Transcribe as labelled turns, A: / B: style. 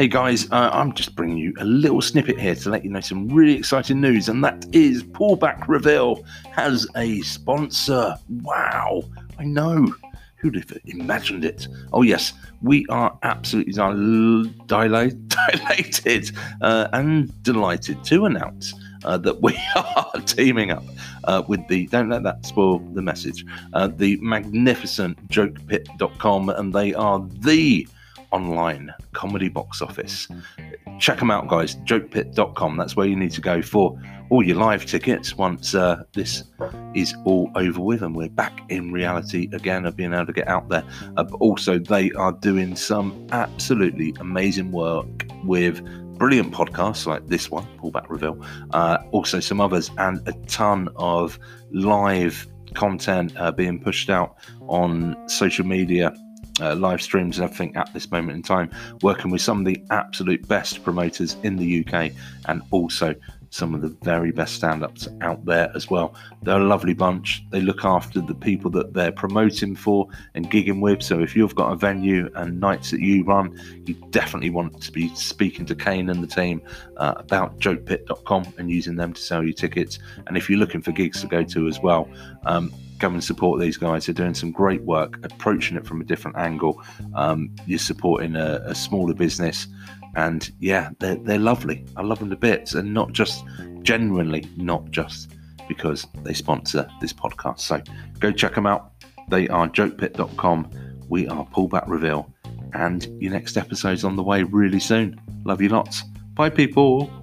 A: Hey guys, uh, I'm just bringing you a little snippet here to let you know some really exciting news, and that is Pullback Reveal has a sponsor. Wow, I know. Who'd have imagined it? Oh, yes, we are absolutely dil- dilated uh, and delighted to announce uh, that we are teaming up uh, with the, don't let that spoil the message, uh, the magnificent jokepit.com, and they are the online comedy box office. Check them out, guys. Jokepit.com. That's where you need to go for all your live tickets once uh, this is all over with and we're back in reality again of being able to get out there. Uh, but also, they are doing some absolutely amazing work with brilliant podcasts like this one, Pullback Reveal, uh, also some others, and a ton of live content uh, being pushed out on social media uh, live streams and everything at this moment in time, working with some of the absolute best promoters in the UK and also some of the very best stand ups out there as well. They're a lovely bunch. They look after the people that they're promoting for and gigging with. So if you've got a venue and nights that you run, you definitely want to be speaking to Kane and the team uh, about jokepit.com and using them to sell you tickets. And if you're looking for gigs to go to as well, um, come and support these guys. They're doing some great work, approaching it from a different angle. Um, you're supporting a, a, smaller business, and yeah, they're, mm. they're lovely. I love them to bits, and not just genuinely, not just because they sponsor this podcast. So go check them out. They are jokepit.com. We are Pullback Reveal, and your next episode's on the way really soon. Love you lots. Bye, people.